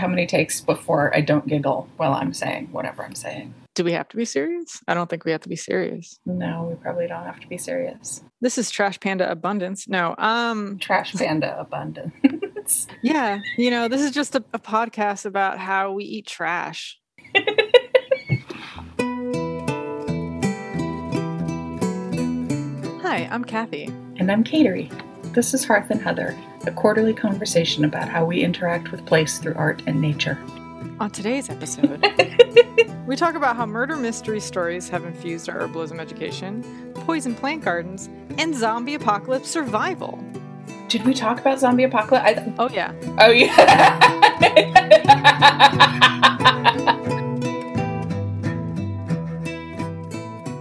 how many takes before I don't giggle while I'm saying whatever I'm saying. Do we have to be serious? I don't think we have to be serious. No, we probably don't have to be serious. This is Trash Panda Abundance. No, um, Trash Panda Abundance. yeah, you know, this is just a, a podcast about how we eat trash. Hi, I'm Kathy. And I'm Catery. This is Hearth and Heather, a quarterly conversation about how we interact with place through art and nature. On today's episode, we talk about how murder mystery stories have infused our herbalism education, poison plant gardens, and zombie apocalypse survival. Did we talk about zombie apocalypse? I, Oh, yeah. oh, yeah.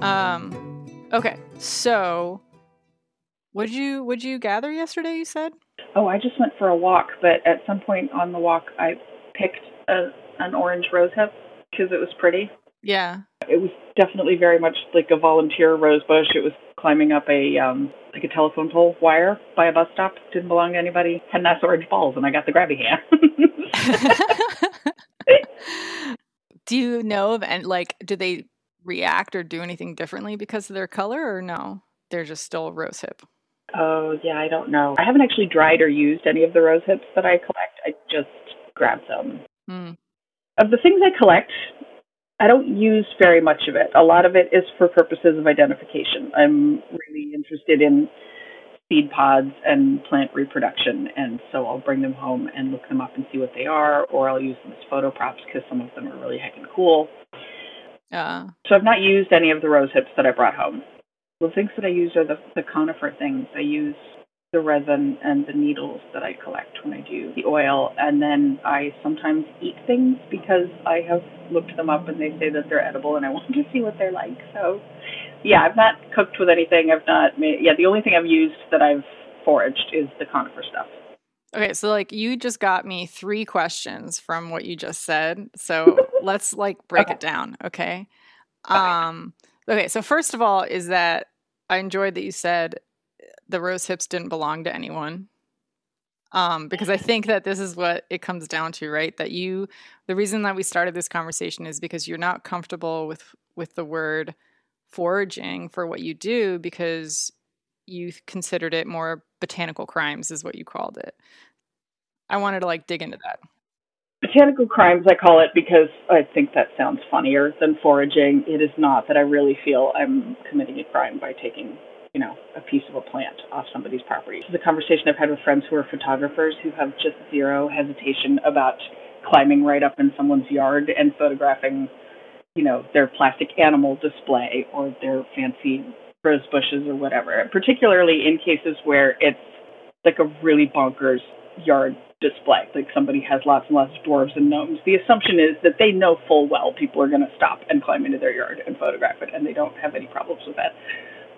Um, okay, so what you would you gather yesterday? You said Oh, I just went for a walk, but at some point on the walk, I picked a, an orange rosehip because it was pretty. yeah. It was definitely very much like a volunteer rose bush. It was climbing up a um like a telephone pole wire by a bus stop. Didn't belong to anybody. Had nice orange balls, and I got the grabby hand. do you know of and like do they react or do anything differently because of their color or no? They're just still rose hip. Oh yeah, I don't know. I haven't actually dried or used any of the rose hips that I collect. I just grabbed them. Hmm. of the things I collect, I don't use very much of it. A lot of it is for purposes of identification. I'm really interested in seed pods and plant reproduction, and so I'll bring them home and look them up and see what they are, or I'll use them as photo props because some of them are really heckin' cool. Uh, So I've not used any of the rose hips that I brought home. The things that I use are the, the conifer things. I use the resin and the needles that I collect when I do the oil, and then I sometimes eat things because I have looked them up and they say that they're edible, and I want to see what they're like. So, yeah, I've not cooked with anything. I've not made. Yeah, the only thing I've used that I've foraged is the conifer stuff. okay, so like you just got me three questions from what you just said. So let's like break Okay. it down, okay? Um okay, so first of all is that I enjoyed that you said the rose hips didn't belong to anyone. Um, because I think that this is what it comes down to, right? That you the reason that we started this conversation is because you're not comfortable with with the word foraging for what you do because you considered it more botanical crimes is what you called it. I wanted to like dig into that. Botanical crimes, I call it because I think that sounds funnier than foraging. It is not that I really feel I'm committing a crime by taking, you know, a piece of a plant off somebody's property. A conversation I've had with friends who are photographers who have just zero hesitation about climbing right up in someone's yard and photographing, you know, their plastic animal display or their fancy rose bushes or whatever. Particularly in cases where it's like a really bonkers yard display. Like somebody has lots and lots of dwarves and gnomes. The assumption is that they know full well people are going to stop and climb into their yard and photograph it, and they don't have any problems with that.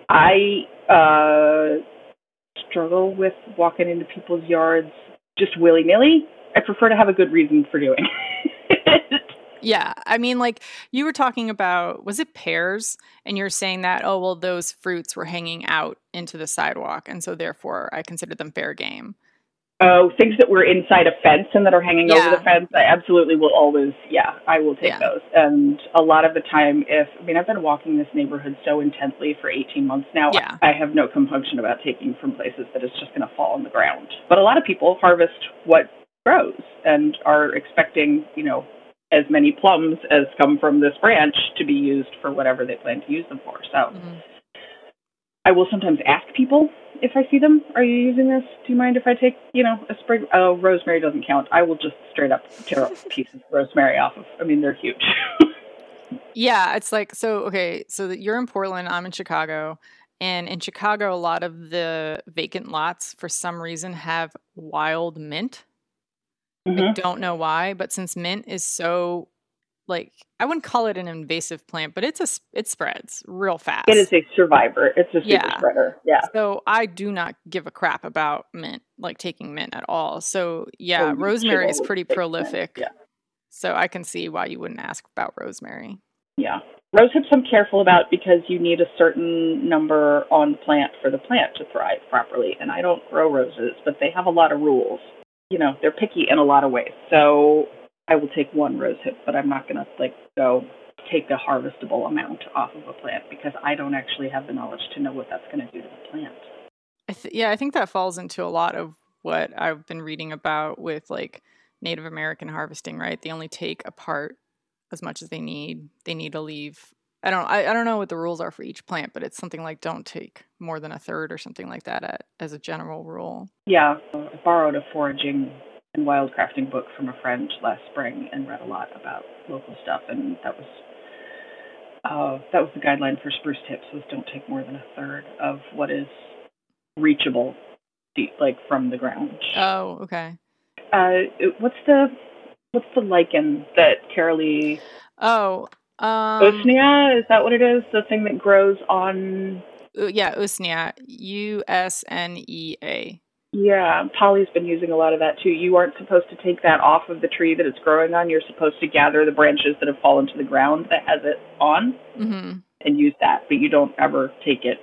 I uh, struggle with walking into people's yards just willy nilly. I prefer to have a good reason for doing. it. Yeah, I mean like you were talking about was it pears and you're saying that oh well those fruits were hanging out into the sidewalk and so therefore I considered them fair game. Oh, things that were inside a fence and that are hanging Yeah. over the fence, I absolutely will always, yeah, I will take Yeah. those. And a lot of the time, if, I mean, I've been walking this neighborhood so intensely for 18 months now, Yeah. I have no compunction about taking from places that is just going to fall on the ground. But a lot of people harvest what grows and are expecting, you know, as many plums as come from this branch to be used for whatever they plan to use them for. So Mhm. I will sometimes ask people if I see them, are you using this? Do you mind if I take, you know, a sprig? Oh, rosemary doesn't count. I will just straight up tear up pieces of rosemary off of. I mean, they're huge. Yeah, it's like so okay, so that you're in Portland, I'm in Chicago, and in Chicago a lot of the vacant lots for some reason have wild mint. I Mhm. don't know why, but since mint is so like I wouldn't call it an invasive plant, but it's a it spreads real fast. It is a survivor. It's a super Yeah. spreader. Yeah. So I do not give a crap about mint, like taking mint at all. So yeah, oh, So rosemary is pretty prolific. Yeah. So I can see why you wouldn't ask about rosemary. Yeah. Rose hips I'm careful about because you need a certain number on the plant for the plant to thrive properly. And I don't grow roses, but they have a lot of rules. You know, they're picky in a lot of ways. So I will take one rose hip, but I'm not gonna like go take a harvestable amount off of a plant because I don't actually have the knowledge to know what that's going to do to the plant. I th- yeah, I think that falls into a lot of what I've been reading about with like Native American harvesting, right? They only take apart as much as they need. They need to leave. I don't. I, I don't know what the rules are for each plant, but it's something like don't take more than a third or something like that at, as a general rule. Yeah, I borrowed a foraging and wildcrafting book from a friend last spring and read a lot about local stuff, and that was uh, that was the guideline for spruce tips was don't take more than a third of what is reachable deep, like from the ground. Oh, okay. Uh, what's the what's the lichen that Carolee? Oh, um, Usnea is that what it is? The thing that grows on. Yeah, Usnea. U S N E A. Yeah, Polly's been using a lot of that too. You aren't supposed to take that off of the tree that it's growing on. You're supposed to gather the branches that have fallen to the ground that has it on mm-hmm. and use that, but you don't ever take it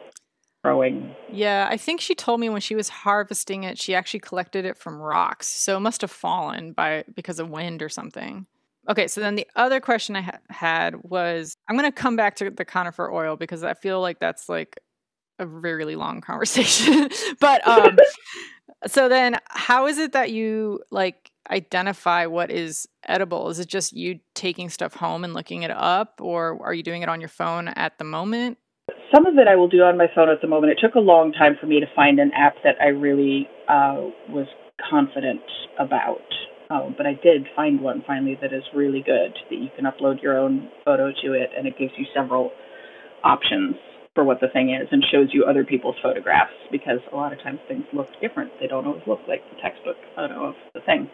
growing. Yeah, I think she told me when she was harvesting it, she actually collected it from rocks. So it must have fallen by because of wind or something. Okay, so then the other question I ha- had was I'm going to come back to the conifer oil because I feel like that's like a really long conversation. but um so then how is it that you like identify what is edible? Is it just you taking stuff home and looking it up or are you doing it on your phone at the moment? Some of it I will do on my phone at the moment. It took a long time for me to find an app that I really uh, was confident about. Um, but I did find one finally that is really good that you can upload your own photo to it and it gives you several options for what the thing is and shows you other people's photographs because a lot of times things look different. They don't always look like the textbook photo of the thing.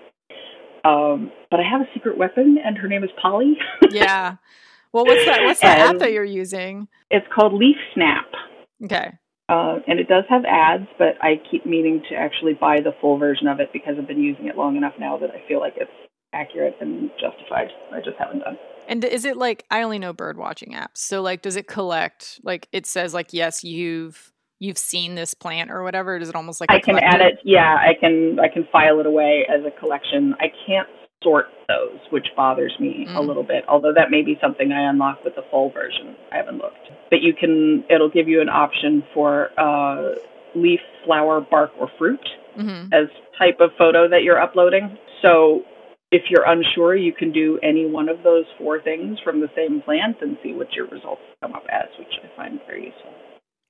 Um, but I have a secret weapon, and her name is Polly. yeah. Well, what's that? What's that app that you're using? It's called Leaf Snap. Okay. Uh, and it does have ads, but I keep meaning to actually buy the full version of it because I've been using it long enough now that I feel like it's accurate and justified. I just haven't done. And is it like I only know bird watching apps. So like does it collect like it says like yes, you've you've seen this plant or whatever? Does it almost like I can add it yeah, I can I can file it away as a collection. I can't sort those, which bothers me mm. a little bit. Although that may be something I unlock with the full version. I haven't looked. But you can it'll give you an option for uh, leaf, flower, bark, or fruit mm-hmm. as type of photo that you're uploading. So if you're unsure, you can do any one of those four things from the same plant and see what your results come up as, which I find very useful.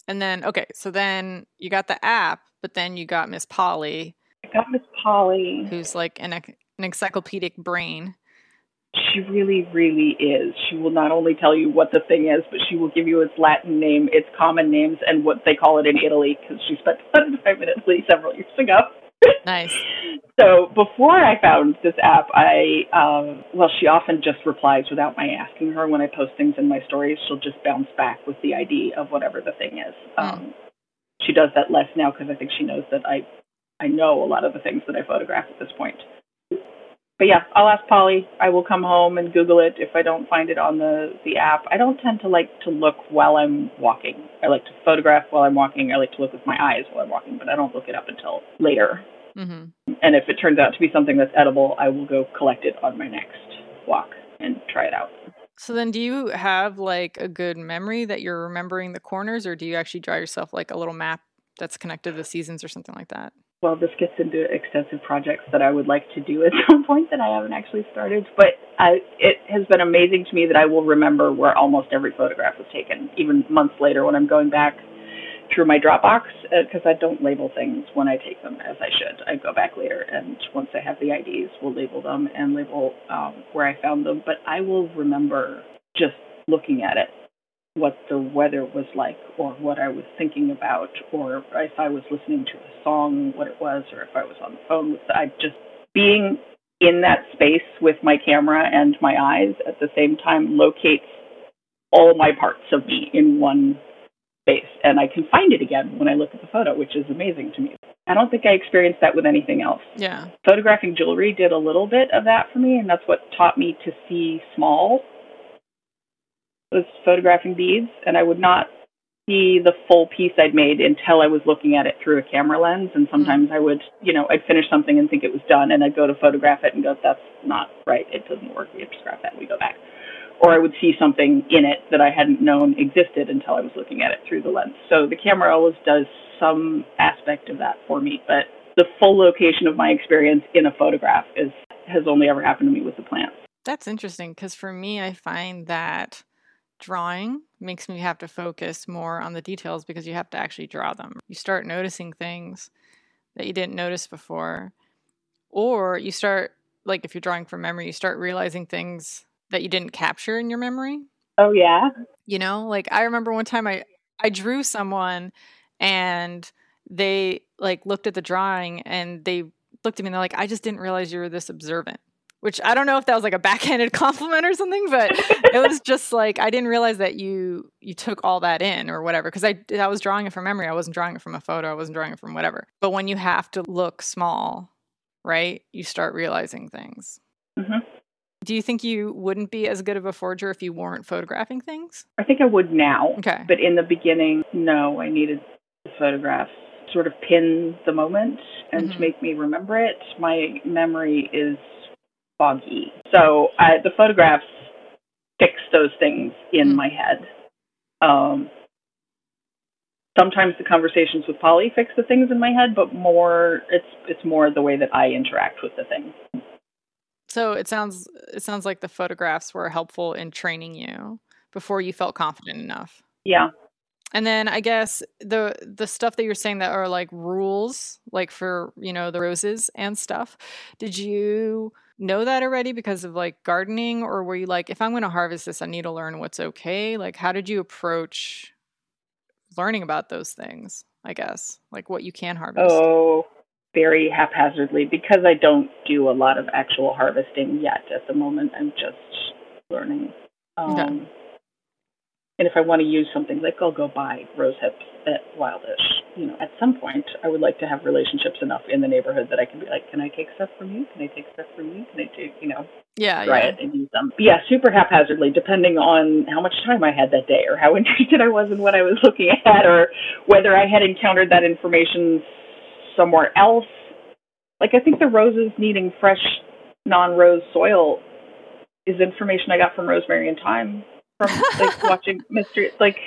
And then, okay, so then you got the app, but then you got Miss Polly. I got Miss Polly, who's like an, an encyclopedic brain. She really, really is. She will not only tell you what the thing is, but she will give you its Latin name, its common names, and what they call it in Italy, because she spent time in Italy several years ago. Nice. So before I found this app, I um, well, she often just replies without my asking her. When I post things in my stories, she'll just bounce back with the ID of whatever the thing is. Mm. Um, she does that less now because I think she knows that I I know a lot of the things that I photograph at this point. But yeah, I'll ask Polly. I will come home and Google it if I don't find it on the the app. I don't tend to like to look while I'm walking. I like to photograph while I'm walking. I like to look with my eyes while I'm walking, but I don't look it up until later. Mm-hmm. And if it turns out to be something that's edible, I will go collect it on my next walk and try it out. So then do you have like a good memory that you're remembering the corners or do you actually draw yourself like a little map that's connected to the seasons or something like that? Well, this gets into extensive projects that I would like to do at some point that I haven't actually started. But I, it has been amazing to me that I will remember where almost every photograph was taken, even months later when I'm going back through my Dropbox because uh, I don't label things when I take them as I should. I go back later, and once I have the IDs, we'll label them and label um, where I found them. But I will remember just looking at it what the weather was like, or what I was thinking about, or if I was listening to a song, what it was, or if I was on the phone with. I just being in that space with my camera and my eyes at the same time locates all my parts of me in one space and I can find it again when I look at the photo, which is amazing to me. I don't think I experienced that with anything else. Yeah. Photographing jewelry did a little bit of that for me, and that's what taught me to see small. Was photographing beads, and I would not see the full piece I'd made until I was looking at it through a camera lens. And sometimes I would, you know, I'd finish something and think it was done, and I'd go to photograph it and go, "That's not right. It doesn't work. We have to scrap that." And we go back. Or I would see something in it that I hadn't known existed until I was looking at it through the lens. So the camera always does some aspect of that for me, but the full location of my experience in a photograph is has only ever happened to me with the plants. That's interesting because for me, I find that drawing makes me have to focus more on the details because you have to actually draw them. You start noticing things that you didn't notice before, or you start, like, if you're drawing from memory, you start realizing things that you didn't capture in your memory. Oh, yeah. You know, like, I remember one time I, I drew someone and they like looked at the drawing and they looked at me and they're like, I just didn't realize you were this observant. Which I don't know if that was like a backhanded compliment or something, but it was just like I didn't realize that you you took all that in or whatever. Because I I was drawing it from memory. I wasn't drawing it from a photo. I wasn't drawing it from whatever. But when you have to look small, right, you start realizing things. Mm-hmm. Do you think you wouldn't be as good of a forger if you weren't photographing things? I think I would now. Okay. But in the beginning, no, I needed the photographs sort of pin the moment and Mhm. make me remember it. My memory is foggy. So I, the photographs fix those things in Mm. my head. Um, sometimes the conversations with Polly fix the things in my head, but more it's it's more the way that I interact with the thing. So it sounds it sounds like the photographs were helpful in training you before you felt confident enough. Yeah. And then I guess the the stuff that you're saying that are like rules, like for you know the roses and stuff. Did you know that already because of like gardening, or were you like, if I'm going to harvest this, I need to learn what's okay? Like, how did you approach learning about those things? I guess like what you can harvest. Oh, very haphazardly because I don't do a lot of actual harvesting yet at the moment. I'm just learning. Um, Okay. And if I want to use something, like I'll go buy rose hips at Wildish. You know, at some point, I would like to have relationships enough in the neighborhood that I can be like, can I take stuff from you? Can I take stuff from you? Can I take, you know, Yeah, try yeah. it and use them. But yeah, super haphazardly, depending on how much time I had that day or how interested I was in what I was looking at or whether I had encountered that information somewhere else. Like, I think the roses needing fresh, non rose soil is information I got from Rosemary and Thyme from like watching Mystery. Like,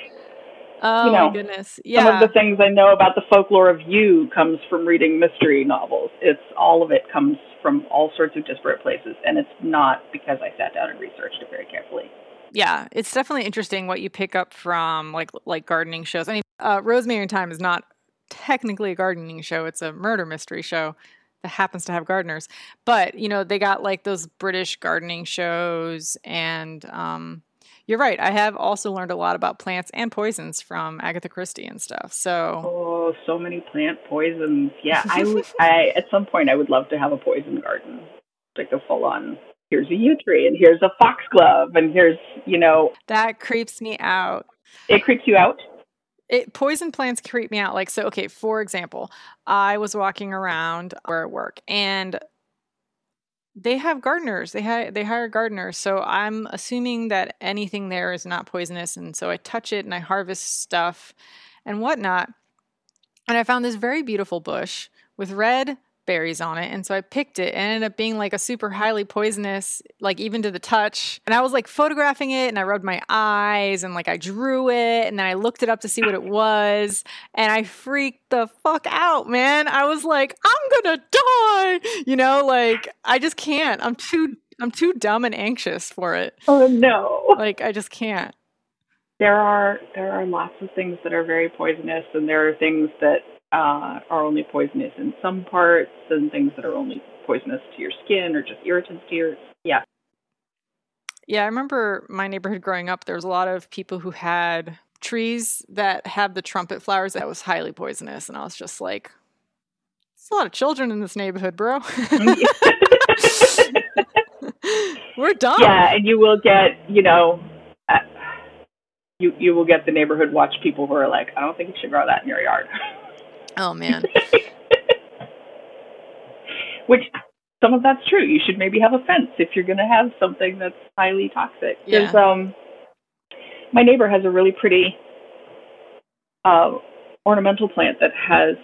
Oh you know, my goodness. some of the things I know about the folklore of you comes from reading mystery novels. It's all of it comes from all sorts of disparate places, and it's not because I sat down and researched it very carefully. yeah it's definitely interesting what yew pick up from like like gardening shows i mean uh, rosemary and thyme is not technically a gardening show it's a murder mystery show that happens to have gardeners but you know they got like those british gardening shows and um you're right i have also learned a lot about plants and poisons from agatha christie and stuff so Oh, so many plant poisons. Yeah, I would. I at some point I would love to have a poison garden, like a full on. Here's a yew tree, and here's a foxglove, and here's you know. that creeps me out It creeps you out. It poison plants creep me out. Like so okay for example i was walking around where I work and they have gardeners. They ha- they hire gardeners. So i'm assuming that anything there is not poisonous and so i touch it and i harvest stuff and whatnot. And i found this very beautiful bush with red berries on it. And so i picked it and it ended up being like a super highly poisonous like even to the touch. And i was like photographing it and i rubbed my eyes and like i drew it and then i looked it up to see what it was. And i freaked the fuck out man. I was like i'm gonna die! You know like i just can't. I'm too i'm too dumb and anxious for it. Oh no. like i just can't. There are there are lots of things that are very poisonous, and there are things that uh, are only poisonous in some parts, and things that are only poisonous to your skin or just irritants to your. Yeah. Yeah, I remember my neighborhood growing up. There was a lot of people who had trees that have the trumpet flowers that was highly poisonous, and I was just like, "There's a lot of children in this neighborhood, bro. We're dumb." yeah, and you will get you know. Uh, you, you will get the neighborhood watch people who are like, I don't think you should grow that in your yard. Oh man. Which some of that's true. You should maybe have a fence if you're going to have something that's highly toxic. There's, Yeah. um, my neighbor has a really pretty uh, ornamental plant that has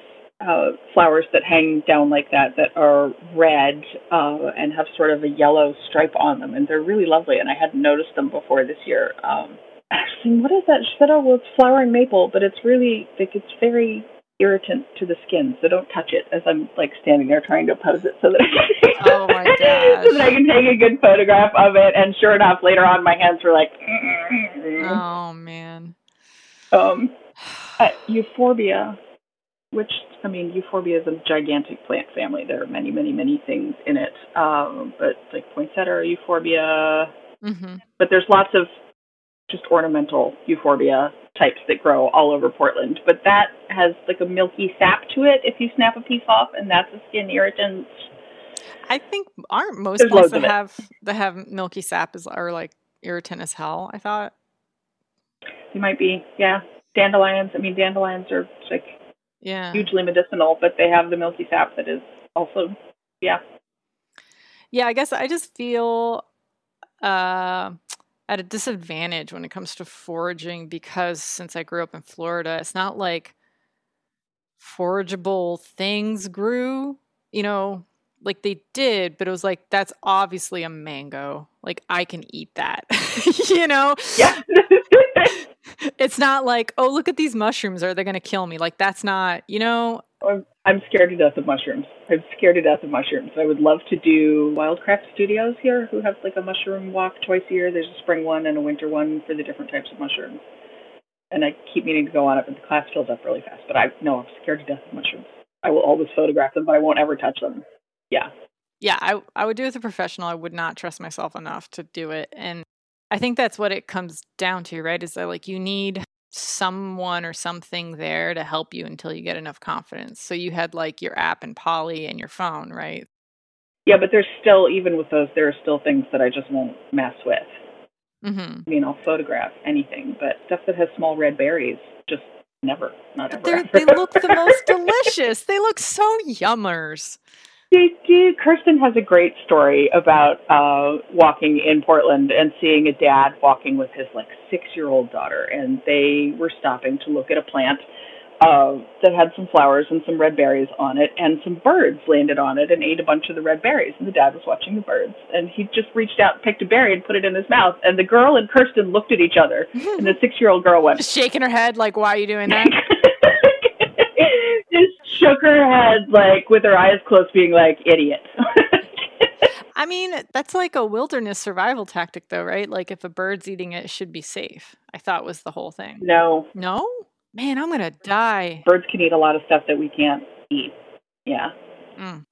uh, flowers that hang down like that that are red uh, and have sort of a yellow stripe on them, and they're really lovely. And I hadn't noticed them before this year. Um, actually, what is that? She said, "Oh, well, it's flowering maple, but it's really like it's very irritant to the skin, so don't touch it." As I'm like standing there trying to pose it so that I can, Oh my gosh. so that I can take a good photograph of it. And sure enough, later on, my hands were like. Oh man. Um, uh, euphorbia, which I mean, euphorbia is a gigantic plant family. There are many, many, many things in it. Um, but like poinsettia, euphorbia, hmm but there's lots of just ornamental euphorbia types that grow all over Portland. But that has like a milky sap to it if you snap a piece off, and that's a skin irritant. I think aren't most There's plants that have that have milky sap is are like irritant as hell. I thought. You might be, yeah, dandelions. I mean, dandelions are like Yeah. hugely medicinal, but they have the milky sap that is also, yeah. Yeah, I guess I just feel uh, at a disadvantage when it comes to foraging because since I grew up in Florida, it's not like forageable things grew, you know, like they did, but it was like, that's obviously a mango. Like I can eat that, you know? Yeah. It's not like, oh, look at these mushrooms. Are they going to kill me? Like that's not, you know, I'm, I'm scared to death of mushrooms. I'm scared to death of mushrooms. I would love to do Wildcraft Studios here, who have like a mushroom walk twice a year. There's a spring one and a winter one for the different types of mushrooms. And I keep meaning to go on it, but the class fills up really fast. But I no, I'm scared to death of mushrooms. I will always photograph them, but I won't ever touch them. Yeah. yeah, I I would do it with a professional. I would not trust myself enough to do it. And I think that's what it comes down to, right? Is that like you need someone or something there to help you until you get enough confidence. So you had like your app and Polly and your phone, right? Yeah, but there's still even with those, there are still things that I just won't mess with. Mm-hmm. I mean, I'll photograph anything, but stuff that has small red berries, just never, not ever. They look the most delicious. They look so yummers. Kirsten has a great story about uh, walking in Portland and seeing a dad walking with his like six year old daughter, and they were stopping to look at a plant uh, that had some flowers and some red berries on it, and some birds landed on it and ate a bunch of the red berries. And the dad was watching the birds, and he just reached out, picked a berry, and put it in his mouth. And the girl and Kirsten looked at each other, and the six year old girl went, Just shaking her head like, why are you doing that? shook her head like with her eyes closed, being like, idiot. I mean, that's like a wilderness survival tactic, though, right? Like if a bird's eating it, it should be safe. I thought was the whole thing. no, No? Man, I'm going to die. birds can eat a lot of stuff that we can't eat. Yeah. Mm.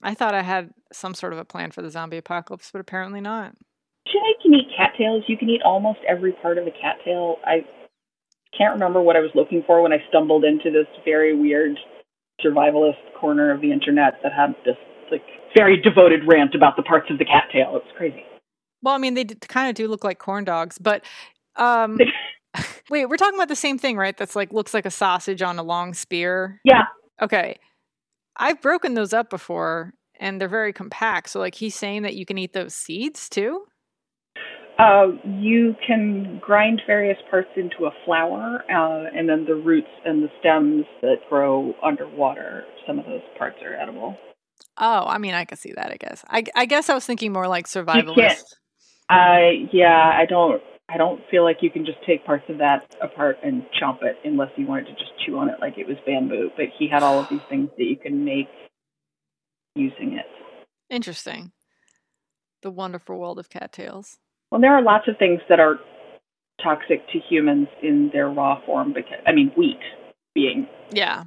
I thought I had some sort of a plan for the zombie apocalypse, but apparently not. You can eat cattails. You can eat almost every part of a cattail. I can't remember what I was looking for when I stumbled into this very weird survivalist corner of the internet that had this like very devoted rant about the parts of the cattail. It was crazy. Well, I mean, they kind of do look like corn dogs, but um, wait, we're talking about the same thing, right? That's like looks like a sausage on a long spear. Yeah. Okay, I've broken those up before, and they're very compact. So, like, he's saying that you can eat those seeds too. Uh, you can grind various parts into a flour, uh, and then the roots and the stems that grow underwater, some of those parts are edible. Oh, I mean, I can see that. I guess. I, I guess I was thinking more like survivalist. I yeah, I don't I don't feel like you can just take parts of that apart and chomp it unless you wanted to just chew on it like it was bamboo. But he had all of these things that you can make using it. Interesting. The wonderful world of cattails. Well, there are lots of things that are toxic to humans in their raw form because I mean wheat being Yeah.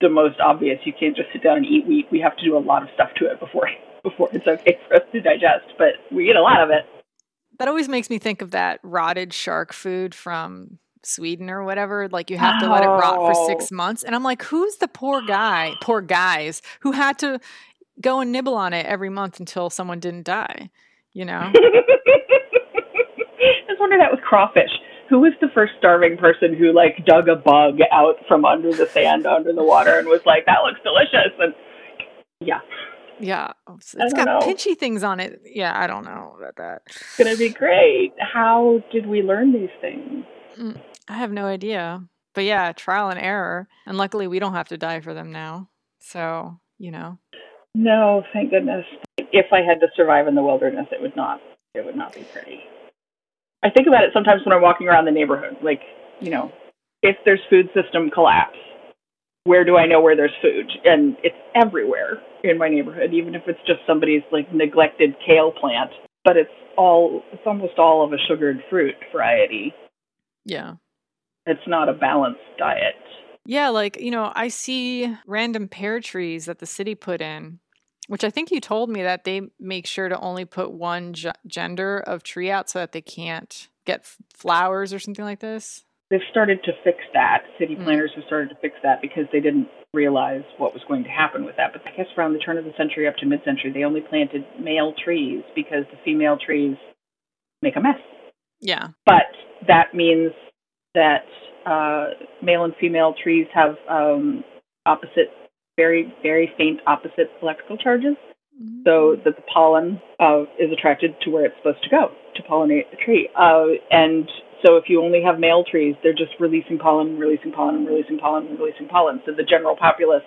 the most obvious. You can't just sit down and eat wheat. We have to do a lot of stuff to it before before it's okay for us to digest. But we eat a lot of it. That always makes me think of that rotted shark food from Sweden or whatever. Like you have to let it rot for Oh. six months. And I'm like, who's the poor guy, poor guys who had to go and nibble on it every month until someone didn't die? You know? I just wonder that with crawfish. Who was the first starving person who like dug a bug out from under the sand under the water and was like, "That looks delicious"? And yeah, Yeah. Oh, It's got know. pinchy things on it. Yeah, I don't know about that. it's gonna be great. How did we learn these things? Mm, I have no idea. but yeah, trial and error. And luckily, we don't have to die for them now. So, you know. No, thank goodness. If I had to survive in the wilderness, it would not. It would not be pretty. I think about it sometimes when I'm walking around the neighborhood. Like, you know, if there's food system collapse, where do I know where there's food? And it's everywhere in my neighborhood, even if it's just somebody's like neglected kale plant. But it's all it's almost all of a sugared fruit variety. Yeah. It's not a balanced diet. Yeah, like, you know, I see random pear trees that the city put in, which I think you told me that they make sure to only put one g- gender of tree out so that they can't get f- flowers or something like this. They've started to fix that. City Mm. planners have started to fix that because they didn't realize what was going to happen with that. But I guess around the turn of the century up to mid century, they only planted male trees because the female trees make a mess. Yeah. But that means that uh, male and female trees have um, opposite, very, very faint opposite electrical charges, so that the pollen uh, is attracted to where it's supposed to go to pollinate the tree. Uh, and so if you only have male trees, they're just releasing pollen, releasing pollen, releasing pollen, releasing pollen. So the general populace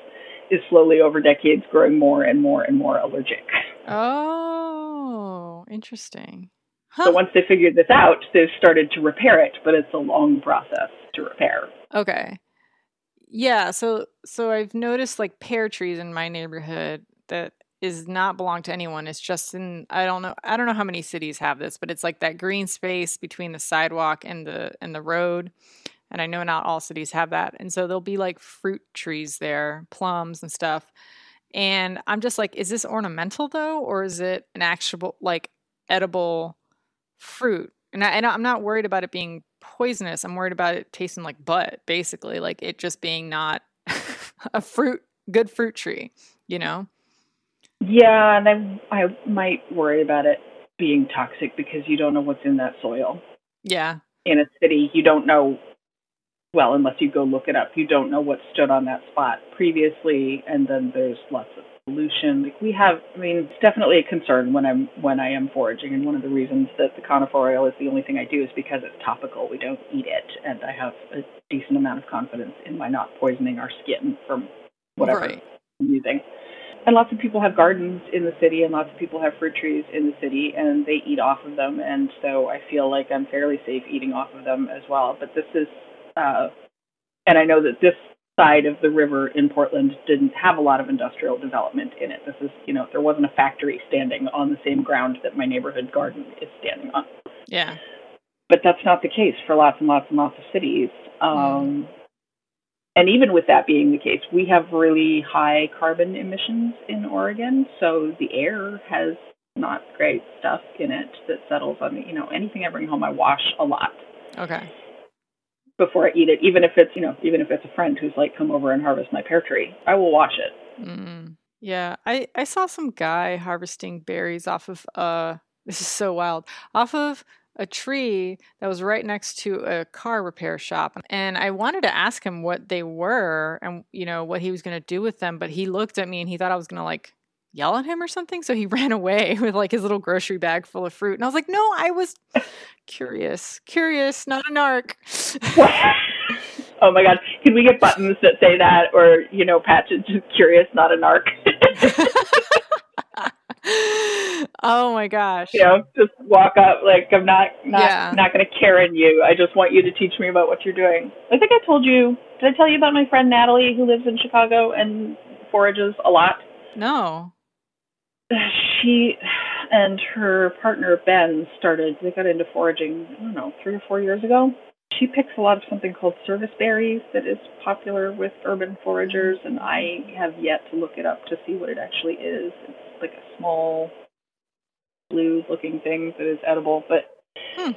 is slowly over decades growing more and more and more allergic. Oh, interesting. Huh. So once they figured this out, they've started to repair it, but it's a long process to repair. Okay. Yeah, so so I've noticed like pear trees in my neighborhood that is not belong to anyone. It's just in I don't know I don't know how many cities have this, but it's like that green space between the sidewalk and the and the road. And I know not all cities have that. And so there'll be like fruit trees there, plums and stuff. And I'm just like, is this ornamental though, or is it an actual like edible fruit? And, I, I'm not worried about it being poisonous. I'm worried about it tasting like butt, basically, like it just being not a fruit, good fruit tree, you know? Yeah, and I I might worry about it being toxic because you don't know what's in that soil. Yeah. In a city, you don't know well, unless you go look it up, you don't know what stood on that spot previously and then there's lots of pollution. Like we have I mean, it's definitely a concern when I'm when I am foraging and one of the reasons that the conifer oil is the only thing I do is because it's topical. We don't eat it and I have a decent amount of confidence in my not poisoning our skin from whatever Right. I'm using. And lots of people have gardens in the city, and lots of people have fruit trees in the city, and they eat off of them. And so I feel like I'm fairly safe eating off of them as well. But this is, uh, and I know that this side of the river in Portland didn't have a lot of industrial development in it. This is, you know, there wasn't a factory standing on the same ground that my neighborhood garden is standing on Yeah. but that's not the case for lots and lots and lots of cities. Um, and even with that being the case, we have really high carbon emissions in Oregon, so the air has not great stuff in it that settles on me. You know, anything I bring home, I wash a lot Okay. Before I eat it. Even if it's, you know, even if it's a friend who's like, come over and harvest my pear tree, I will wash it. Mm. Yeah. I, I saw some guy harvesting berries off of, uh, this is so wild, off of a tree that was right next to a car repair shop. And I wanted to ask him what they were and, you know, what he was going to do with them. But he looked at me and he thought I was going to like yell at him or something. So he ran away with like his little grocery bag full of fruit. And I was like, no, I was curious, curious, not a narc. oh my god, can we get buttons that say that, or you know, patches just curious, not a narc. oh my gosh. you know, just walk up like I'm not not Yeah. not going to Karen you. I just want you to teach me about what you're doing. I think I told you. Did I tell you about my friend Natalie who lives in Chicago and forages a lot? No. She and her partner Ben started. They got into foraging. I don't know, three or four years ago. She picks a lot of something called service berries that is popular with urban foragers, and I have yet to look it up to see what it actually is. It's like a small blue-looking thing that is edible, but hmm.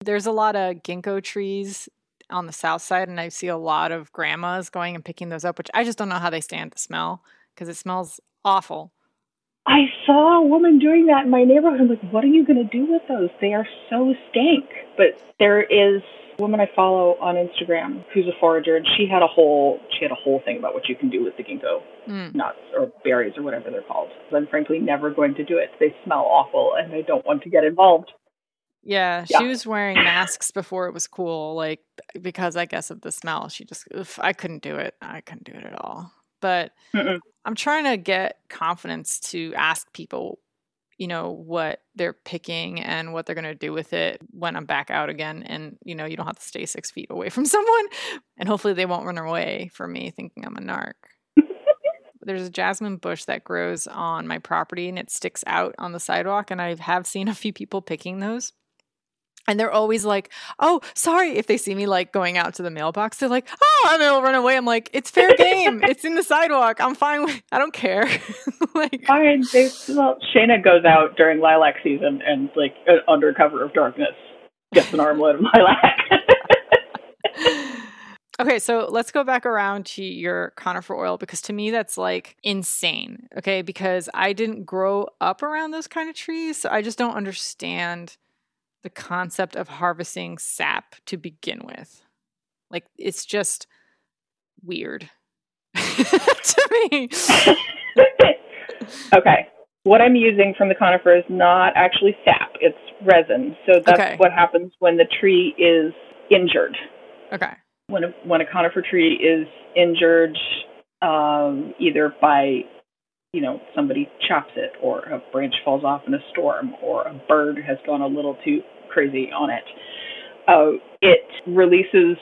There's a lot of ginkgo trees on the south side, and I see a lot of grandmas going and picking those up, which I just don't know how they stand the smell because it smells awful. I saw a woman doing that in my neighborhood. I'm like, what are you going to do with those? They are so stank. But there is a woman I follow on Instagram who's a forager, and she had a whole she had a whole thing about what you can do with the ginkgo Mm. nuts or berries or whatever they're called. I'm frankly never going to do it. They smell awful, and I don't want to get involved. Yeah, Yeah. she was wearing masks before it was cool, like because I guess of the smell. She just oof, I couldn't do it. I couldn't do it at all. But Mm-mm. I'm trying to get confidence to ask people, you know, what they're picking and what they're going to do with it when I'm back out again. And, you know, you don't have to stay six feet away from someone. And hopefully they won't run away from me thinking I'm a narc. There's a jasmine bush that grows on my property and it sticks out on the sidewalk. And I have seen a few people picking those. And they're always like, oh, sorry. If they see me like going out to the mailbox, they're like, oh, and they'll run away. I'm like, it's fair game. it's in the sidewalk. I'm fine with I don't care. like, Fine. They, well, Shayna goes out during lilac season and, like, under cover of darkness, gets an armload of lilac. okay, so let's go back around to your conifer oil because to me that's like insane. Okay, because I didn't grow up around those kind of trees, so I just don't understand the concept of harvesting sap to begin with. Like it's just weird to me. okay. What I'm using from the conifer is not actually sap, it's resin. So that's Okay. what happens when the tree is injured. Okay. When a, when a conifer tree is injured, um, either by, you know, somebody chops it, or a branch falls off in a storm, or a bird has gone a little too crazy on it, uh, it releases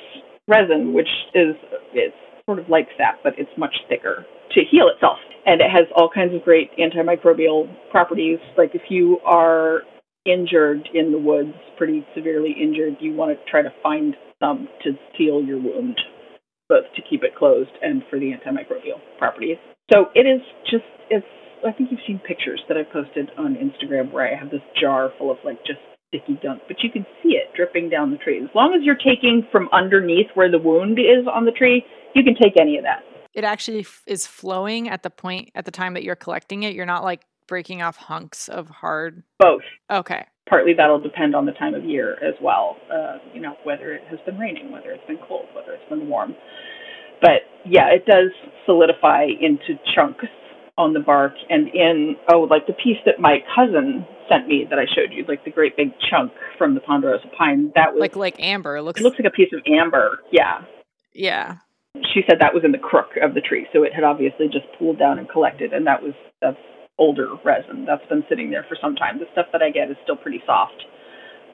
resin, which is it's sort of like sap, but it's much thicker to heal itself, and it has all kinds of great antimicrobial properties. Like if you are injured in the woods, pretty severely injured, you want to try to find some to seal your wound, both to keep it closed and for the antimicrobial properties. So it is just it's. I think you've seen pictures that I've posted on Instagram where I have this jar full of like just sticky gunk, but you can see it dripping down the tree. As long as you're taking from underneath where the wound is on the tree, you can take any of that. It actually f- is flowing at the point at the time that you're collecting it. You're not like breaking off hunks of hard. Both. Okay. Partly that'll depend on the time of year as well. Uh, you know, whether it has been raining, whether it's been cold, whether it's been warm. But yeah, it does solidify into chunks on the bark and in oh like the piece that my cousin sent me that I showed you, like the great big chunk from the ponderosa pine. That was Like like amber. It looks it looks like a piece of amber. Yeah. yeah. She said that was in the crook of the tree, so it had obviously just pooled down and collected, and that was that's older resin that's been sitting there for some time. The stuff that I get is still pretty soft.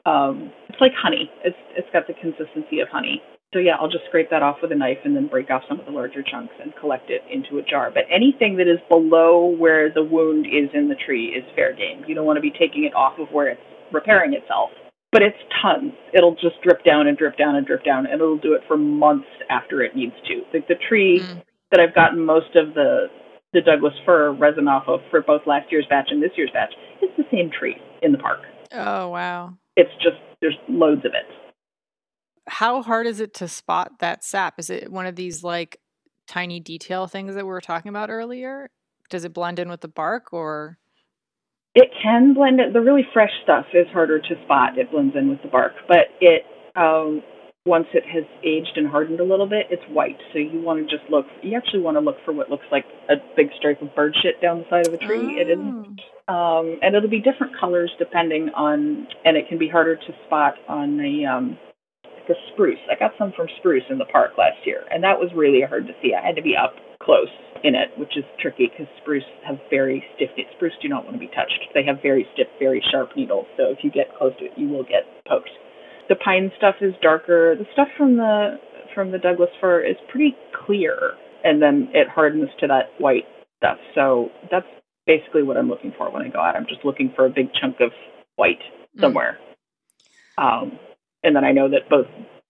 Um, it's like honey. It's it's got the consistency of honey. So yeah, I'll just scrape that off with a knife and then break off some of the larger chunks and collect it into a jar. But anything that is below where the wound is in the tree is fair game. You don't want to be taking it off of where it's repairing itself. But it's tons. It'll just drip down and drip down and drip down, and it'll do it for months after it needs to. Like the tree Mm. that I've gotten most of the the Douglas fir resin off of for both last year's batch and this year's batch, it's the same tree in the park. Oh wow. It's just there's loads of it. How hard is it to spot that sap? Is it one of these like tiny detail things that we were talking about earlier? Does it blend in with the bark or It can blend it. The really fresh stuff is harder to spot. It blends in with the bark, but it um, once it has aged and hardened a little bit, it's white. So you want to just look. You actually want to look for what looks like a big stripe of bird shit down the side of a tree. It isn't Oh. um, and it'll be different colors depending on, and it can be harder to spot on the um, the spruce. I got some from spruce in the park last year, and that was really hard to see. I had to be up close in it, which is tricky because spruce have very stiff. Spruce do not want to be touched. They have very stiff, very sharp needles. So if you get close to it, you will get poked. The pine stuff is darker. The stuff from the from the Douglas fir is pretty clear, and then it hardens to that white stuff. So that's basically what I'm looking for when I go out. I'm just looking for a big chunk of white Mm. somewhere. Um, and then I know that both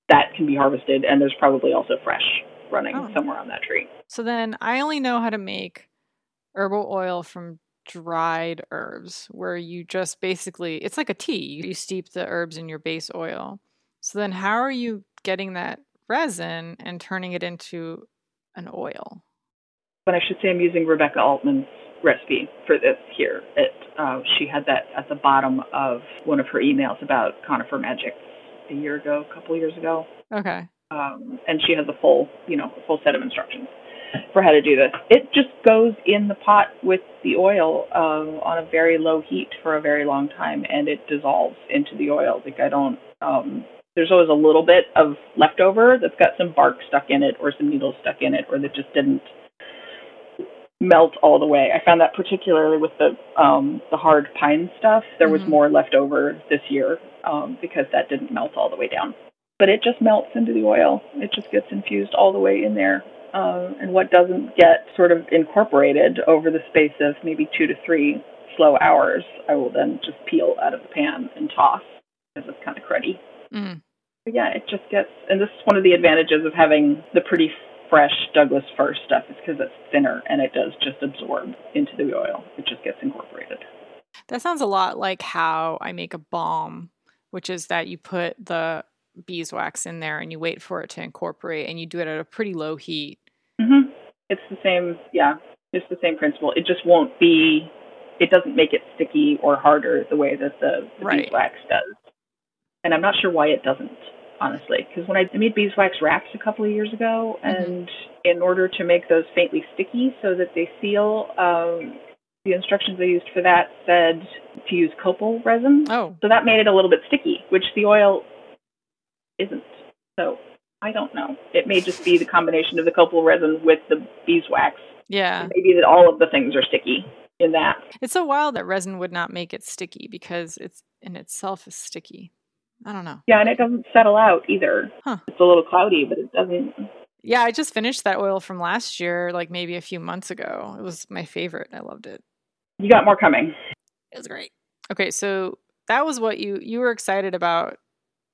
that can be harvested and there's probably also fresh running Oh. somewhere on that tree. So then I only know how to make herbal oil from dried herbs where you just basically it's like a tea. You steep the herbs in your base oil. So then how are you getting that resin and turning it into an oil? But I should say I'm using Rebecca Altman's recipe for this here. It, uh, she had that at the bottom of one of her emails about conifer magic a year ago, a couple years ago. Okay. um, and she has a full, you know, a full set of instructions. For how to do this. It just goes in the pot with the oil uh, on a very low heat for a very long time, and it dissolves into the oil. Like I don't. Um, there's always a little bit of leftover that's got some bark stuck in it or some needles stuck in it, or that just didn't melt all the way. I found that particularly with the um, the hard pine stuff, there was Mhm. more left over this year um, because that didn't melt all the way down. But it just melts into the oil. It just gets infused all the way in there. Um, and what doesn't get sort of incorporated over the space of maybe two to three slow hours, I will then just peel out of the pan and toss because it's kind of cruddy. Mm. But yeah, it just gets, and this is one of the advantages of having the pretty fresh Douglas fir stuff is because it's thinner and it does just absorb into the oil. It just gets incorporated. That sounds a lot like how I make a balm, which is that you put the beeswax in there and you wait for it to incorporate and you do it at a pretty low heat. It's the same, yeah, it's the same principle. It just won't be, it doesn't make it sticky or harder the way that the, the Right. beeswax does. And I'm not sure why it doesn't, honestly, because when I made beeswax wraps a couple of years ago, Mhm. and in order to make those faintly sticky so that they seal, um, the instructions I used for that said to use copal resin. Oh, So that made it a little bit sticky, which the oil isn't. So I don't know. It may just be the combination of the copal resin with the beeswax. yeah. Maybe that all of the things are sticky in that. It's so wild that resin would not make it sticky because it's in itself is sticky. I don't know. Yeah, and it doesn't settle out either. Huh. It's a little cloudy, but it doesn't. Yeah, I just finished that oil from last year, like maybe a few months ago. It was my favorite. I loved it. You got more coming. It was great. Okay, so that was what you you were excited about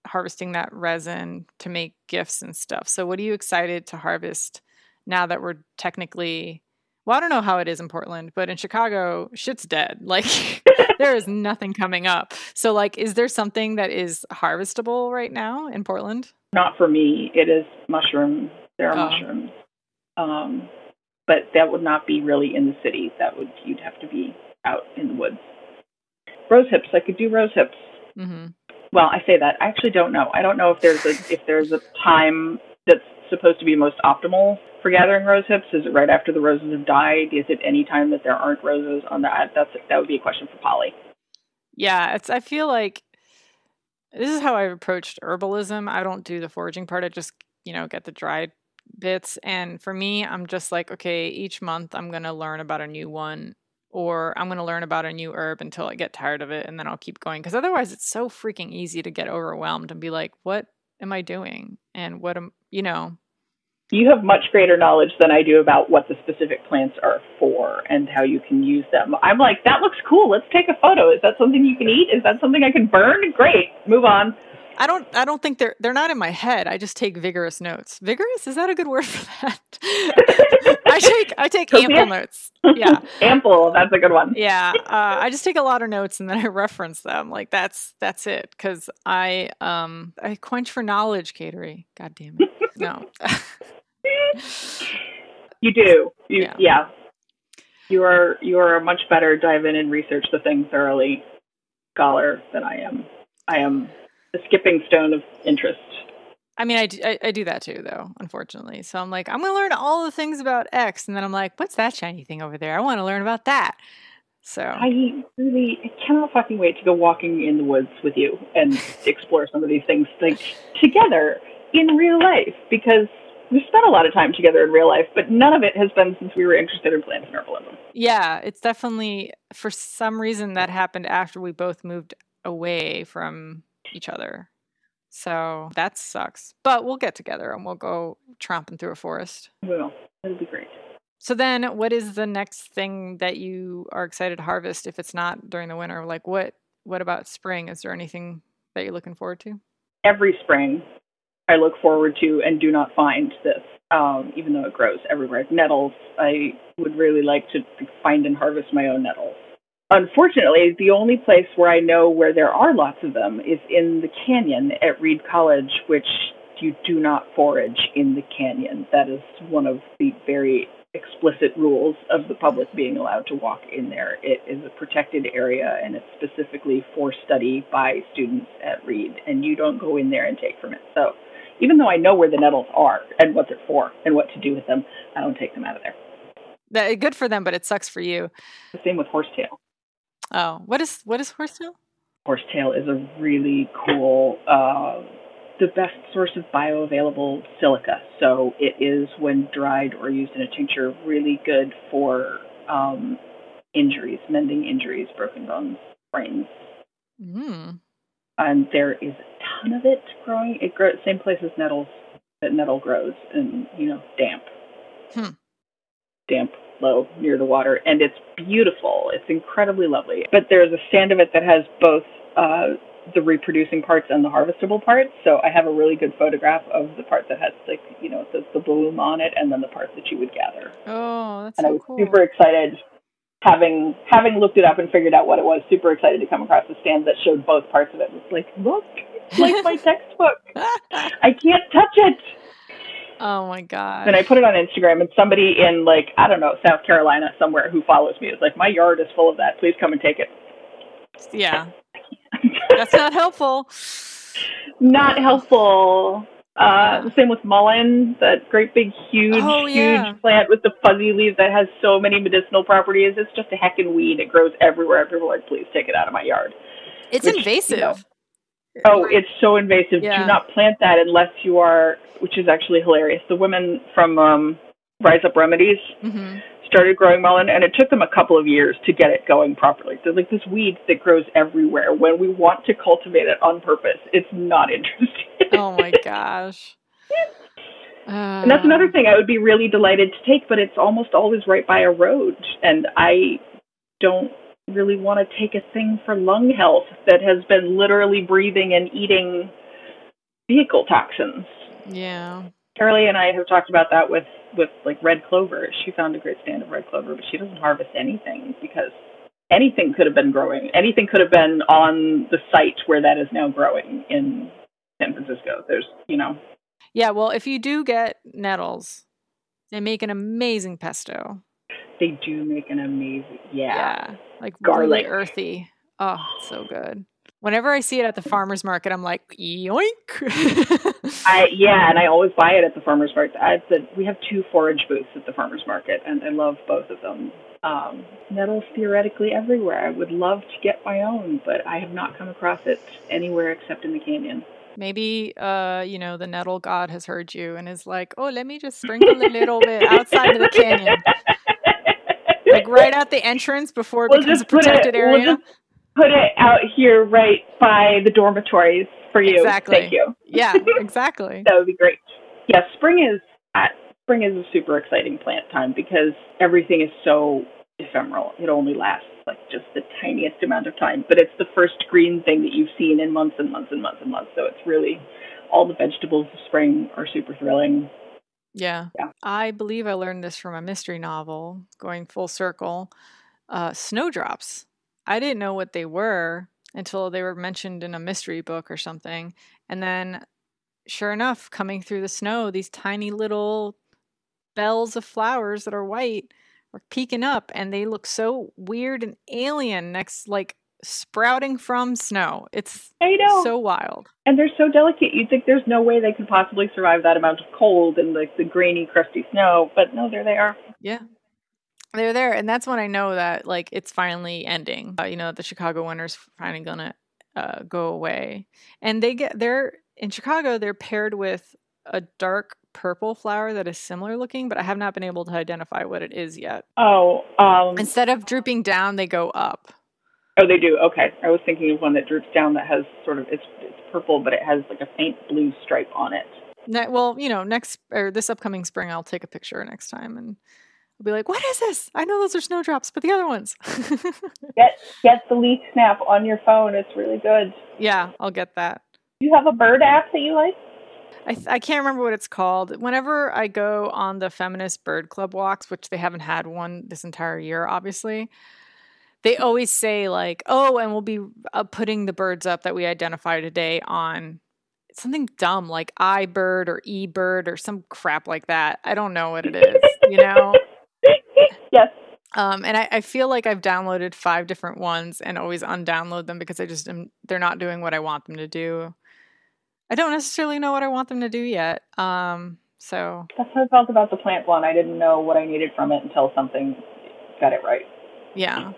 harvesting that resin to make gifts and stuff. So what are you excited to harvest now that we're technically well, I don't know how it is in Portland, but in Chicago, shit's dead. Like there is nothing coming up. So like is there something that is harvestable right now in Portland? Not for me. It is mushrooms. There are Oh. mushrooms. Um, but that would not be really in the city. That would you'd have to be out in the woods. Rose hips. I could do rose hips. Mhm. Well i say that i actually don't know i don't know if there's a if there's a time that's supposed to be most optimal for gathering rose hips is it right after the roses have died is it any time that there aren't roses on that that's that would be a question for polly Yeah, it's I feel like this is how I've approached herbalism. I don't do the foraging part. I just, you know, get the dried bits. And for me, I'm just like, okay, each month I'm going to learn about a new one or I'm going to learn about a new herb until I get tired of it and then I'll keep going because otherwise it's so freaking easy to get overwhelmed and be like, what am I doing? And what am, you know, you have much greater knowledge than i do about what the specific plants are for and how you can use them. I'm like that looks cool. Let's take a photo. Is that something you can eat? Is that something i can burn? Great. Move on I don't I don't think they're they're not in my head. I just take vigorous notes. Vigorous is that a good word for that? I take I take ample notes. Yeah. ample that's a good one yeah uh, i just take a lot of notes and then i reference them like that's that's it because i um i quench for knowledge catering god damn it no You do. You, Yeah. yeah. You are you are a much better dive in and research the thing thoroughly scholar than I am. I am a skipping stone of interest. i mean I do, I, I do that too though unfortunately so i'm like i'm gonna learn all the things about x and then i'm like what's that shiny thing over there i want to learn about that so I really I cannot fucking wait to go walking in the woods with you and explore some of these things like together in real life because we've spent a lot of time together in real life, but none of it has been since we were interested in plants and herbalism. yeah it's definitely for some reason that happened after we both moved away from each other so that sucks but we'll get together and we'll go tromping through a forest We will. It'll be great. So then what is the next thing that you are excited to harvest if it's not during the winter? Like what what about spring? Is there anything that you're looking forward to? every spring I look forward to and do not find this, um, even though it grows everywhere. Nettles, I would really like to find and harvest my own nettles. Unfortunately, the only place where I know where there are lots of them is in the canyon at Reed College, which you do not forage in the canyon. That is one of the very explicit rules of the public being allowed to walk in there. It is a protected area and it's specifically for study by students at Reed, and you don't go in there and take from it. So Even though I know where the nettles are and what they're for and what to do with them, I don't take them out of there. That, good for them, but it sucks for you. The same with horsetail. Oh, what is what is horsetail? Horsetail is a really cool, uh, the best source of bioavailable silica. So it is, when dried or used in a tincture, really good for um, injuries, mending injuries, broken bones, sprains. Mm. And there is a ton of it growing. It grows same place as nettles that nettle grows, and you know, damp, Hmm. damp, low near the water, and it's beautiful. It's incredibly lovely. But there's a stand of it that has both uh, the reproducing parts and the harvestable parts. So I have a really good photograph of the part that has like you know the, the bloom on it, and then the part that you would gather. Oh, that's cool. and I was cool. super excited having having looked it up and figured out what it was super excited to come across a stand that showed both parts of it It was like look it's like my textbook i can't touch it oh my god. and i put it on instagram and somebody in like i don't know south carolina somewhere who follows me is like my yard is full of that please come and take it yeah. That's not helpful. not helpful uh, the same with mullein, that great big huge, Oh, yeah. huge plant with the fuzzy leaves that has so many medicinal properties. It's just a heckin' weed. It grows everywhere. People are like, please take it out of my yard. It's Which, you invasive. know, Oh, it's so invasive. Yeah. Do not plant that unless you are, which is actually hilarious. The women from um, Rise Up Remedies hmm started growing mullein, and it took them a couple of years to get it going properly. They're like this weed that grows everywhere. When we want to cultivate it on purpose, it's not interesting. Oh my gosh. And that's another thing I would be really delighted to take, but it's almost always right by a road, and I don't really want to take a thing for lung health that has been literally breathing and eating vehicle toxins. Yeah. Carly and I have talked about that with with like red clover. She found a great stand of red clover, but she doesn't harvest anything because anything could have been growing. Anything could have been on the site where that is now growing in San Francisco. There's, you know, Yeah, well, if you do get nettles, they make an amazing pesto. They do make an amazing yeah. Like Garlic. really earthy. Oh, so good. Whenever I see it at the farmer's market, I'm like, yoink. I yeah, and I always buy it at the farmers market. I, the, we have two forage booths at the farmers market, and I love both of them. Um, nettles theoretically everywhere. I would love to get my own, but I have not come across it anywhere except in the canyon. Maybe, uh, you know, the nettle god has heard you and is like, oh, let me just sprinkle a little bit outside of the canyon. Like right at the entrance before it We'll becomes a it- protected we'll area. just- Put it out here right by the dormitories for you. Exactly. Thank you. yeah, exactly. That would be great. Yeah, spring is uh, spring is a super exciting plant time because everything is so ephemeral. It only lasts like just the tiniest amount of time, but it's the first green thing that you've seen in months and months and months and months. So it's really all the vegetables of spring are super thrilling. Yeah. Yeah. I believe I learned this from a mystery novel, going full circle. Uh, snowdrops. I didn't know what they were until they were mentioned in a mystery book or something. And then, sure enough, coming through the snow, these tiny little bells of flowers that are white are peeking up, and they look so weird and alien next, like sprouting from snow. It's I know. so wild. and they're so delicate. You'd think there's no way they could possibly survive that amount of cold and like the grainy, crusty snow, but no, there they are. Yeah. They're there. And that's when I know that like it's finally ending. Uh, you know, the Chicago winter's finally gonna uh, go away. And they get they're in Chicago, they're paired with a dark purple flower that is similar looking, but I have not been able to identify what it is yet. Oh, um, Instead of drooping down, they go up. Oh, they do. Okay, I was thinking of one that droops down that has sort of it's it's purple, but it has like a faint blue stripe on it. Ne- well, you know, next or this upcoming spring, I'll take a picture next time and I'll be like, "What is this? I know those are snowdrops, but the other ones." Get get the leaf snap on your phone. It's really good. yeah, I'll get that. You have a bird app that you like? I, th- I can't remember what it's called. Whenever I go on the feminist bird club walks, which they haven't had one this entire year, obviously, they always say like, "Oh, and we'll be uh, putting the birds up that we identify today on something dumb like iBird or eBird or some crap like that." I don't know what it is, you know. yes. Um, and I, I feel like I've downloaded five different ones and always undownload them because I just am, they're not doing what I want them to do. I don't necessarily know what I want them to do yet. Um, so That's how I felt about the plant one. I didn't know what I needed from it until something got it right. yeah, Yeah.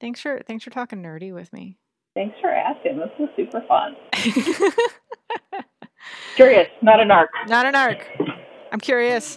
Thanks for thanks for talking nerdy with me. Thanks for asking. This was super fun. Curious, not an arc. Not an arc. I'm curious.